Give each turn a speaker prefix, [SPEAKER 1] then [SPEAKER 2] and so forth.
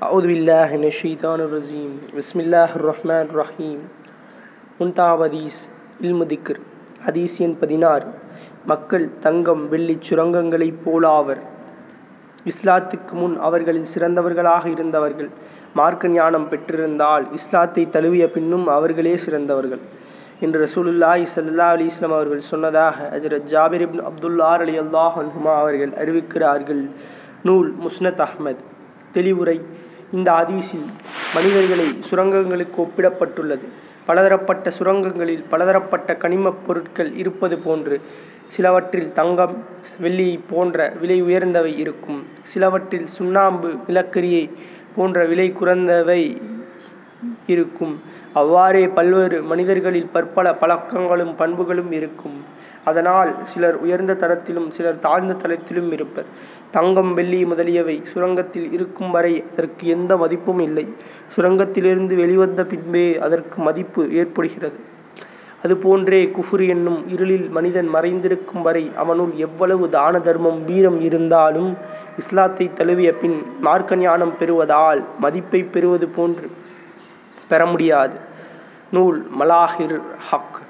[SPEAKER 1] அவுது பில்லாஹ் ஷீதான் ரஜீம். பிஸ்மில்லாஹ் ரஹ்மான் ரஹீம். முன்தாவ் ஹதீஸ் இல்முதிக்ர் ஹதீஸ் பதினாறு. மக்கள் தங்கம் வெள்ளிச் சுரங்கங்களைப் போலாவர் இஸ்லாத்துக்கு முன் அவர்களில் சிறந்தவர்களாக இருந்தவர்கள். மார்க்க ஞானம் பெற்றிருந்தால் இஸ்லாத்தை தழுவிய பின்னும் அவர்களே சிறந்தவர்கள். என்று ரசூலுல்லாஹி சல்லா அலிஸ்லாம் அவர்கள் சொன்னதாக ஹஜரத் ஜாபிர் இப்னு அப்துல்லார் அலி அல்லாஹ் அன்ஹுமா அவர்கள் அறிவிக்கிறார்கள். நூல் முஸ்னத் அஹமத். தெளிவுரை இந்த ஹதீஸில் மனிதர்களை சுரங்கங்களுக்கு ஒப்பிடப்பட்டுள்ளது. பலதரப்பட்ட சுரங்கங்களில் பலதரப்பட்ட கனிமப் பொருட்கள் இருப்பது போன்று சிலவற்றில் தங்கம் வெள்ளி போன்ற விலை உயர்ந்தவை இருக்கும். சிலவற்றில் சுண்ணாம்பு நிலக்கரியை போன்ற விலை குறைந்தவை இருக்கும். அவ்வாறே பல்வேறு மனிதர்களில் பற்பல பழக்கங்களும் பண்புகளும் இருக்கும். அதனால் சிலர் உயர்ந்த தரத்திலும் சிலர் தாழ்ந்த தரத்திலும் இருப்பர். தங்கம் வெள்ளி முதலியவை சுரங்கத்தில் இருக்கும் வரை அதற்கு எந்த மதிப்பும் இல்லை. சுரங்கத்திலிருந்து வெளிவந்த பின்பே அதற்கு மதிப்பு ஏற்படுகிறது. அதுபோன்றே குஃபுர் என்னும் இருளில் மனிதன் மறைந்திருக்கும் வரை அவனுள் எவ்வளவு தான தர்மம் வீரம் இருந்தாலும் இஸ்லாத்தை தழுவிய பின் மார்க்க ஞானம் பெறுவதால் மதிப்பை பெறுவது போன்று பெற முடியாது. நூல் மலாஹிர் ஹக்.